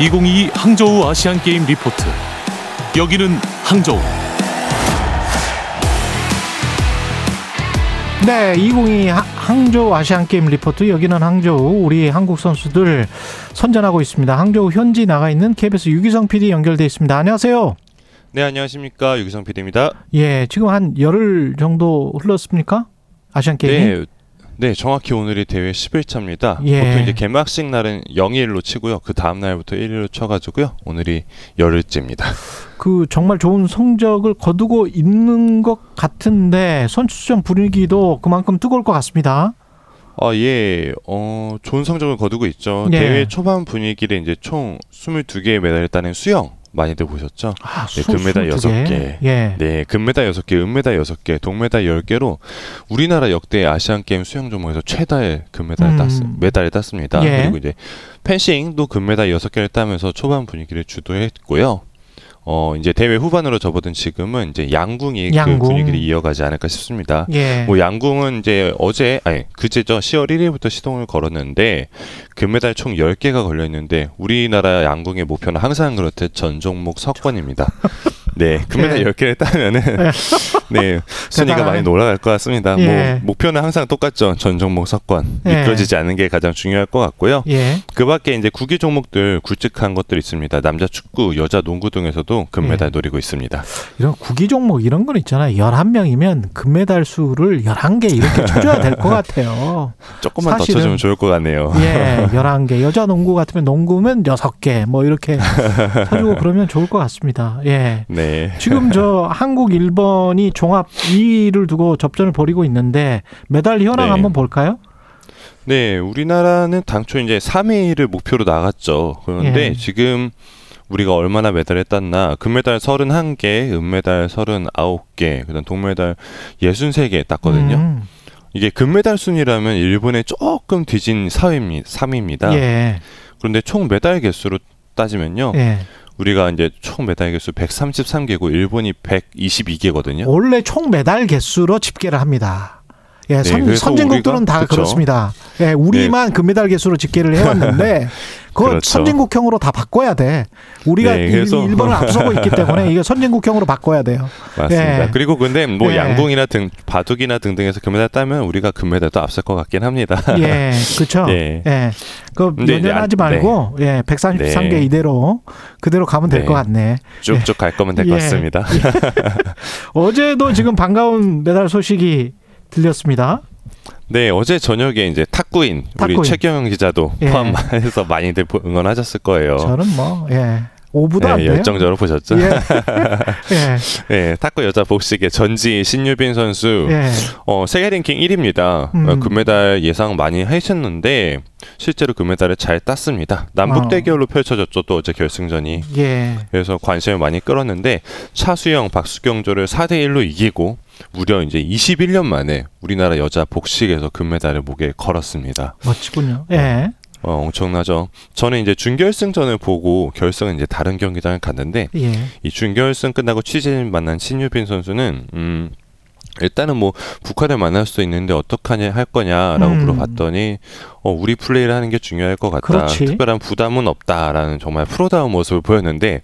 2022 항저우 아시안 게임 리포트. 여기는 항저우. 네, 2022 항저우 아시안 게임 리포트 여기는 항저우 우리 한국 선수들 선전하고 있습니다. 항저우 현지 나가 있는 KBS 유기성 PD 연결돼 있습니다. 안녕하세요. 네, 안녕하십니까. 유기성 PD입니다. 예, 지금 한 열흘 정도 흘렀습니까? 아시안 게임. 네. 네, 정확히 오늘이 대회 10일차입니다. 예. 보통 이제 개막식 날은 0일로 치고요. 그 다음 날부터 1일로 쳐가지고요. 오늘이 열흘째입니다. 그 정말 좋은 성적을 거두고 있는 것 같은데 선수전 분위기도 그만큼 뜨거울 것 같습니다. 아, 예, 어, 좋은 성적을 거두고 있죠. 예. 대회 초반 분위기를 이제 총 22개의 메달을 따낸 수영 많이들 보셨죠? 아, 네, 금메달 여섯 개. 예. 네, 금메달 6개, 은메달 6개, 동메달 10개로 우리나라 역대 아시안 게임 수영 종목에서 최다의 금메달을 음. 땄, 메달을 땄습니다. 예. 그리고 이제 펜싱도 금메달 6개를 따면서 초반 분위기를 주도했고요. 어, 이제 대회 후반으로 접어든 지금은 이제 양궁이 양궁. 그 분위기를 이어가지 않을까 싶습니다. 예. 뭐 양궁은 이제 어제 아니 그제죠 10월 1일부터 시동을 걸었는데 금메달 총 10개가 걸려 있는데 우리나라 양궁의 목표는 항상 그렇듯 전 종목 석권입니다. 네, 금메달 예. 10개를 따면은 네, 순위가. 많이 올라갈 것 같습니다. 예. 뭐 목표는 항상 똑같죠. 전 종목 석권. 예. 미끄러지지 않는 게 가장 중요할 것 같고요. 예. 그 밖에 이제 구기 종목들 굵직한 것들 있습니다. 남자 축구, 여자 농구 등에서도 금메달 예. 노리고 있습니다. 이런 구기 종목 이런 건 있잖아요. 11명이면 금메달 수를 11개 이렇게 쳐줘야 될 것 같아요. 조금만 더 쳐주면 좋을 것 같네요. 예, 11개. 여자 농구 같으면 농구면 6개. 뭐 이렇게 쳐주고 그러면 좋을 것 같습니다. 예. 네. 지금 저 한국, 일본이 종합 2위를 두고 접전을 벌이고 있는데 메달 현황 네. 한번 볼까요? 네, 우리나라는 당초 이제 3위를 목표로 나갔죠. 그런데 예. 지금 우리가 얼마나 메달을 땄나? 금메달 31개, 은메달 39개, 그다음 동메달 63개 땄거든요. 음, 이게 금메달 순이라면 일본에 조금 뒤진 4위입니다. 3위입니다. 예. 그런데 총 메달 개수로 따지면요. 예. 우리가 이제 총 메달 개수 133개고 일본이 122개거든요. 원래 총 메달 개수로 집계를 합니다. 예, 선, 네, 선진국들은 다. 네. 그렇습니다. 예, 우리만 금메달 개수로 집계를 해왔는데 그거 그렇죠. 선진국형으로 다 바꿔야 돼. 우리가 네, 일- 일본을 앞서고 있기 때문에 이거 선진국형으로 바꿔야 돼요. 맞습니다. 예. 그리고 근데 뭐 예. 양궁이나 등 바둑이나 등등에서 금메달 따면 우리가 금메달도 앞설 것 같긴 합니다. 예, 그렇죠. 예. 예, 그 연연하지 안- 말고 예, 133개 네. 이대로 그대로 가면 될 네. 것 같네. 쭉쭉 갈 거면 될것 예. 같습니다. 어제도 지금 반가운 메달 소식이 들렸습니다. 네, 어제 저녁에 이제 탁구인, 탁구인. 우리 최경영 기자도 예. 포함해서 많이들 보- 응원하셨을 거예요. 저는 뭐 예, 오부도 안 네, 돼요. 열정적으로 보셨죠? 예. 예. 네, 탁구 여자 복식의 전지 신유빈 선수 예. 어, 세계 랭킹 1위입니다. 음. 금메달 예상 많이 하셨는데 실제로 금메달을 잘 땄습니다. 남북 어. 대결로 펼쳐졌죠. 또 어제 결승전이. 예. 그래서 관심을 많이 끌었는데 차수영, 박수경조를 4대 1로 이기고 무려 이제 21년 만에 우리나라 여자 복식에서 금메달을 목에 걸었습니다. 멋지군요. 예. 어, 엄청나죠. 저는 이제 준결승전을 보고 결승은 이제 다른 경기장을 갔는데 예. 이 준결승 끝나고 취재진 만난 신유빈 선수는 음 일단은 뭐 북한을 만날 수도 있는데 어떡하냐 할 거냐라고 음. 물어봤더니 어 우리 플레이를 하는 게 중요할 것 같다. 그렇지. 특별한 부담은 없다라는 정말 프로다운 모습을 보였는데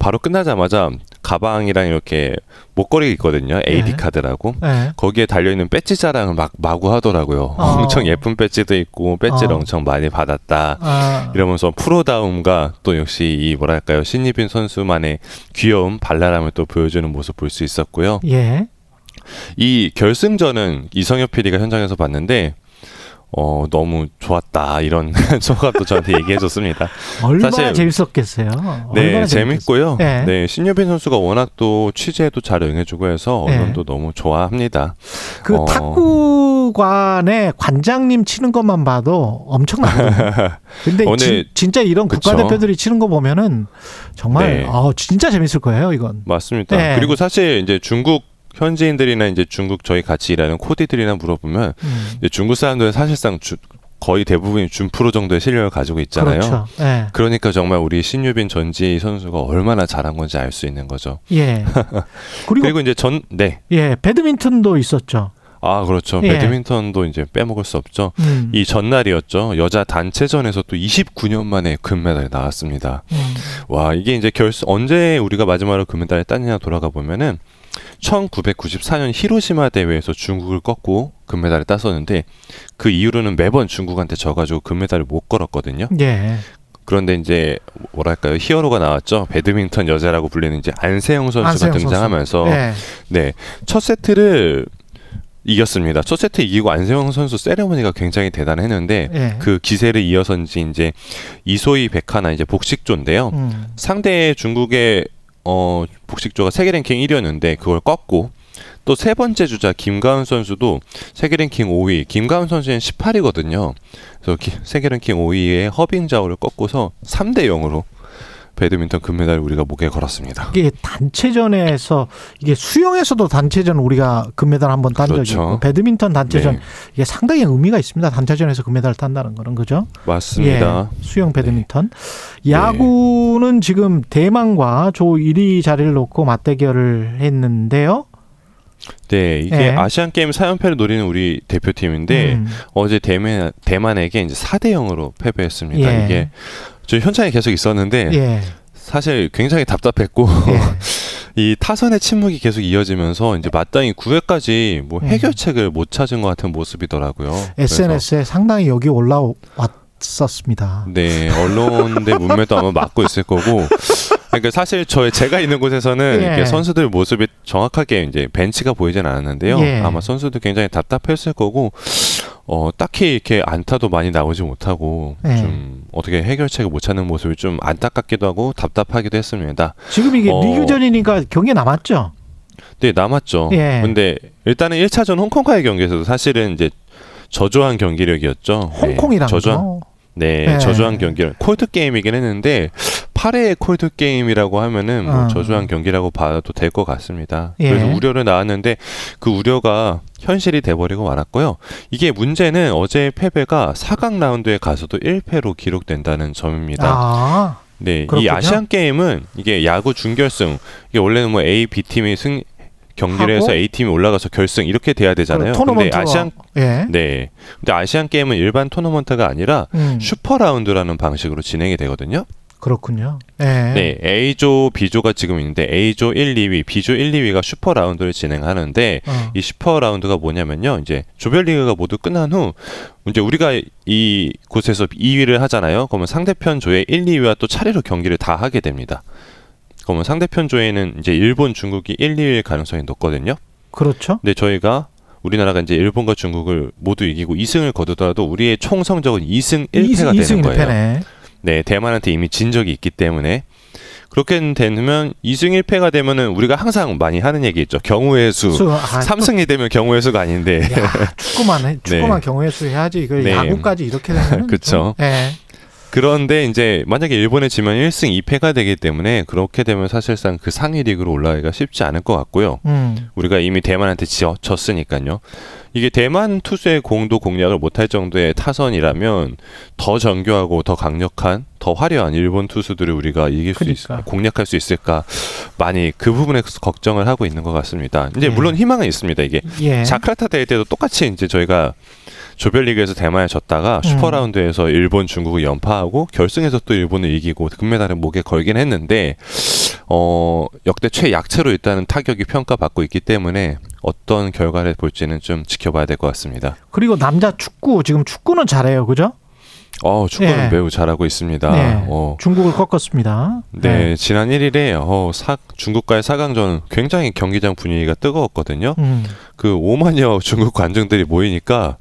바로 끝나자마자 가방이랑 이렇게 목걸이 있거든요. AD 네. 카드라고. 예. 거기에 달려 있는 배지 자랑을 막 마구 하더라고요. 어. 엄청 예쁜 배지도 있고 배지를 어. 엄청 많이 받았다. 아. 이러면서 프로다움과 또 역시 이 뭐랄까요 신입인 선수만의 귀여운 발랄함을 또 보여주는 모습 볼 수 있었고요. 예. 이 결승전은 이성엽 PD가 현장에서 봤는데 어 너무 좋았다 이런 소감도 저한테 얘기해줬습니다. 얼마나 사실- 재밌었겠어요. 네 얼마나 재밌고요. 네. 네 신유빈 선수가 워낙 또 취재에도 잘 응해주고 해서 네. 언론도 너무 좋아합니다. 그 어. 탁구관의 관장님 치는 것만 봐도 엄청나거든요. 근데 오늘- 진, 진짜 이런 그쵸. 국가대표들이 치는 거 보면은 정말 네. 아, 진짜 재밌을 거예요, 이건. 맞습니다. 네. 그리고 사실 이제 중국 현지인들이나 이제 중국 저희 같이 일하는 코디들이나 물어보면 음. 중국 사람들은 사실상 주- 거의 대부분이 준프로 정도의 실력을 가지고 있잖아요. 그렇죠. 예. 그러니까 정말 우리 신유빈 전지 선수가 얼마나 잘한 건지 알 수 있는 거죠. 예. 그리고, 그리고 이제 전 네. 예, 배드민턴도 있었죠. 아 그렇죠. 예. 배드민턴도 이제 빼먹을 수 없죠. 음. 이 전날이었죠. 여자 단체전에서 또 29년 만에 금메달이 나왔습니다. 음. 와 이게 이제 결승 언제 우리가 마지막으로 금메달을 땄느냐 돌아가 보면은 1994년 히로시마 대회에서 중국을 꺾고 금메달을 땄었는데 그 이후로는 매번 중국한테 져가지고 금메달을 못 걸었거든요. 예. 그런데 이제 뭐랄까요 히어로가 나왔죠. 배드민턴 여자라고 불리는 이제 안세영 선수가 안세영 선수. 등장하면서 예. 네. 첫 세트를 이겼습니다. 첫 세트 이기고 안세영 선수 세레머니가 굉장히 대단했는데 예. 그 기세를 이어서인지 이제 이소희 백하나 이제 복식조인데요. 음. 상대 중국의 어 복식조가 세계 랭킹 1위였는데 그걸 꺾고 또 세 번째 주자 김가은 선수도 세계 랭킹 5위. 김가은 선수는 18위거든요. 그래서 기- 세계 랭킹 5위의 허빙자오를 꺾고서 3대 0으로 배드민턴 금메달 을 우리가 목에 걸었습니다. 이게 단체전에서 이게 수영에서도 단체전 우리가 금메달 한번딴 적이 그렇죠. 있고 배드민턴 단체전 네, 이게 상당히 의미가 있습니다. 단체전에서 금메달 탄다는 거는 그죠? 맞습니다. 예, 수영 배드민턴. 네. 야구는 지금 대만과 조 1위 자리를 놓고 맞대결을 했는데요. 네, 이게 예. 아시안 게임 4연패를 노리는 우리 대표팀인데 음. 어제 대만 대만에게 이제 4대 0으로 패배했습니다. 예. 이게 저 현장에 계속 있었는데 예. 사실 굉장히 답답했고 예. 이 타선의 침묵이 계속 이어지면서 이제 마땅히 9회까지 뭐 음. 해결책을 못 찾은 것 같은 모습이더라고요. SNS에 상당히 여기 올라왔었습니다. 네 언론대 문매도 아마 맞고 있을 거고. 그러니까 사실 저 제가 있는 곳에서는 예. 이렇게 선수들 모습이 정확하게 이제 벤치가 보이진 않았는데요. 예. 아마 선수들 굉장히 답답했을 거고 어 딱히 이렇게 안타도 많이 나오지 못하고 예. 좀 어떻게 해결책을 못 찾는 모습이 좀 안타깝기도 하고 답답하기도 했습니다. 지금 이게 어. 리그전이니까 경기 남았죠? 네 남았죠. 예. 근데 일단은 1차전 홍콩과의 경기에서도 사실은 이제 저조한 경기력이었죠. 네, 홍콩이랑 저조한 거. 네, 예. 저조한 경기를 콜드 게임이긴 했는데 8회 콜드 게임이라고 하면은 뭐 어. 저조한 경기라고 봐도 될 것 같습니다. 예. 그래서 우려를 나왔는데 그 우려가 현실이 돼버리고 말았고요. 이게 문제는 어제 패배가 4강 라운드에 가서도 1패로 기록된다는 점입니다. 아. 아, 네, 그렇군요. 이 아시안 게임은 이게 야구 준결승 이게 원래는 뭐 A, B 팀이 승 경기를 하고? 해서 A 팀이 올라가서 결승 이렇게 돼야 되잖아요. 근데 아시안 예. 네, 근데 아시안 게임은 일반 토너먼트가 아니라 음, 슈퍼 라운드라는 방식으로 진행이 되거든요. 그렇군요. 예. 네, A조, B조가 지금 있는데 A조 1, 2위, B조 1, 2위가 슈퍼 라운드를 진행하는데 어. 이 슈퍼 라운드가 뭐냐면요. 이제 조별리그가 모두 끝난 후 이제 우리가 이 곳에서 2위를 하잖아요. 그러면 상대편 조의 1, 2위와 또 차례로 경기를 다 하게 됩니다. 그러면 상대편 조에는 이제 일본, 중국이 1, 2위일 가능성이 높거든요. 그렇죠. 근데 저희가 우리나라가 이제 일본과 중국을 모두 이기고 2승을 거두더라도 우리의 총 성적은 2승 1패가 되는 2승 거예요. 1패네. 네, 대만한테 이미 진 적이 있기 때문에 그렇게 되면 2승 1패가 되면은 우리가 항상 많이 하는 얘기 있죠. 경우의 수. 수, 아, 3승이 되면 경우의 수가 아닌데. 또, 야, 축구만 해. 축구만 경우의 수 해야지. 그 네. 야구까지 이렇게 되면 그쵸. 예. 그런데 이제 만약에 일본에 지면 1승 2패가 되기 때문에 그렇게 되면 사실상 그 상위 리그로 올라가기가 쉽지 않을 것 같고요. 음. 우리가 이미 대만한테 지 졌으니까요. 이게 대만 투수의 공도 공략을 못할 정도의 타선이라면 더 정교하고 더 강력한 더 화려한 일본 투수들을 우리가 이길 수 있, 그러니까. 공략할 수 있을까 많이 그 부분에 걱정을 하고 있는 것 같습니다. 이제 예. 물론 희망은 있습니다. 이게 예. 자카르타 대회 때도 똑같이 이제 저희가 조별리그에서 대만에 졌다가 음. 슈퍼라운드에서 일본, 중국을 연파하고 결승에서 또 일본을 이기고 금메달을 목에 걸긴 했는데 어 역대 최약체로 일단은 타격이 평가받고 있기 때문에 어떤 결과를 볼지는 좀 지켜봐야 될 것 같습니다. 그리고 남자 축구 지금 축구는 잘해요. 그죠? 어 축구는 예. 매우 잘하고 있습니다. 네. 어, 중국을 꺾었습니다. 네, 지난 1일에 어, 사, 중국과의 4강전 굉장히 경기장 분위기가 뜨거웠거든요. 음. 그 5만여 중국 관중들이 모이니까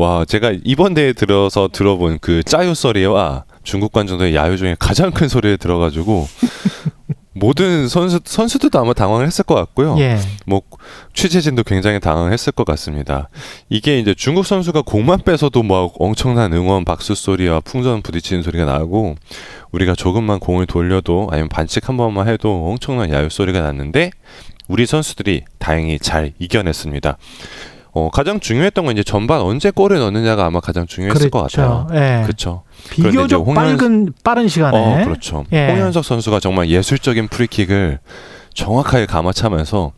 와 제가 이번 대회 들어서 들어본 그 짜요 소리와 중국 관중들의 야유 중에 가장 큰 소리를 들어가지고 모든 선수 선수들도 아마 당황을 했을 것 같고요. 예. 뭐 취재진도 굉장히 당황했을 것 같습니다. 이게 이제 중국 선수가 공만 빼서도 막 엄청난 응원 박수 소리와 풍선 부딪히는 소리가 나고 우리가 조금만 공을 돌려도 아니면 반칙 한 번만 해도 엄청난 야유 소리가 났는데 우리 선수들이 다행히 잘 이겨냈습니다. 어, 가장 중요했던 건 이제 전반 언제 골을 넣느냐가 아마 가장 중요했을 것 같아요. 예. 그렇죠. 비교적 홍현- 빠른 빠른 시간에 어, 그렇죠. 예. 홍현석 선수가 정말 예술적인 프리킥을 정확하게 감아차면서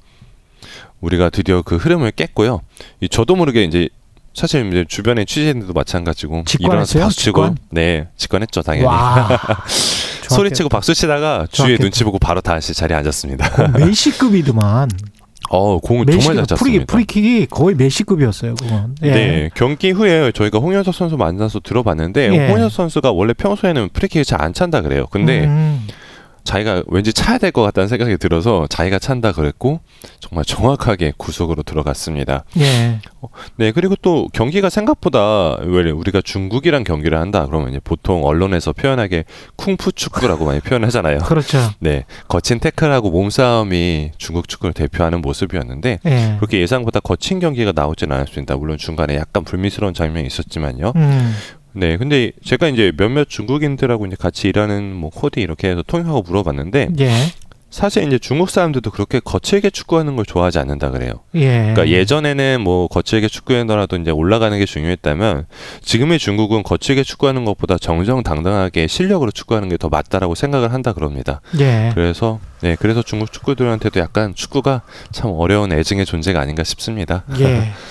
우리가 드디어 그 흐름을 깼고요. 이 저도 모르게 이제 사실 이제 주변의 취재진들도 마찬가지고? 일어나서 박수 치고? 네 직관했죠 당연히 와. 소리치고 박수 치다가 주위에. 눈치 보고 바로 다시 자리에 앉았습니다. 메시급이더만. 어 공을 정말 잘 메시급 프리 찼습니다. 프리 킥이 거의 메시급이었어요. 그건. 예. 네 경기 후에 저희가 홍현석 선수 만나서 들어봤는데 예. 홍현석 선수가 원래 평소에는 프리킥을 잘 안 찬다 그래요. 근데 음. 자기가 왠지 차야 될 것 같다는 생각이 들어서 자기가 찬다 그랬고 정말 정확하게 구속으로 들어갔습니다. 예. 네 그리고 또 경기가 생각보다 왜 우리가 중국이랑 경기를 한다 그러면 이제 보통 언론에서 표현하게 쿵푸 축구라고 많이 표현하잖아요. 그렇죠. 네 거친 태클하고 몸싸움이 중국 축구를 대표하는 모습이었는데 예. 그렇게 예상보다 거친 경기가 나오지는 않았습니다. 물론 중간에 약간 불미스러운 장면이 있었지만요. 음. 네, 근데 제가 이제 몇몇 중국인들하고 이제 같이 일하는 뭐 코디 이렇게 해서 통역하고 물어봤는데 예. 사실 이제 중국 사람들도 그렇게 거칠게 축구하는 걸 좋아하지 않는다 그래요. 예. 그러니까 예전에는 뭐 거칠게 축구하더라도 이제 올라가는 게 중요했다면 지금의 중국은 거칠게 축구하는 것보다 정정당당하게 실력으로 축구하는 게 더 맞다라고 생각을 한다 그럽니다. 예. 그래서 네, 그래서 중국 축구들한테도 약간 축구가 참 어려운 애증의 존재가 아닌가 싶습니다. 예.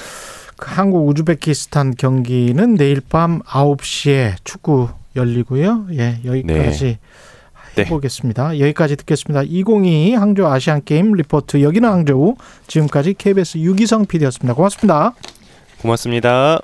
그 한국 우즈베키스탄 경기는 내일 밤 9시에 축구 열리고요. 예, 여기까지 네. 해보겠습니다. 여기까지 듣겠습니다. 2022 항저우 아시안 게임 리포트 여기는 항저우 지금까지 KBS 유기성 PD였습니다. 고맙습니다. 고맙습니다.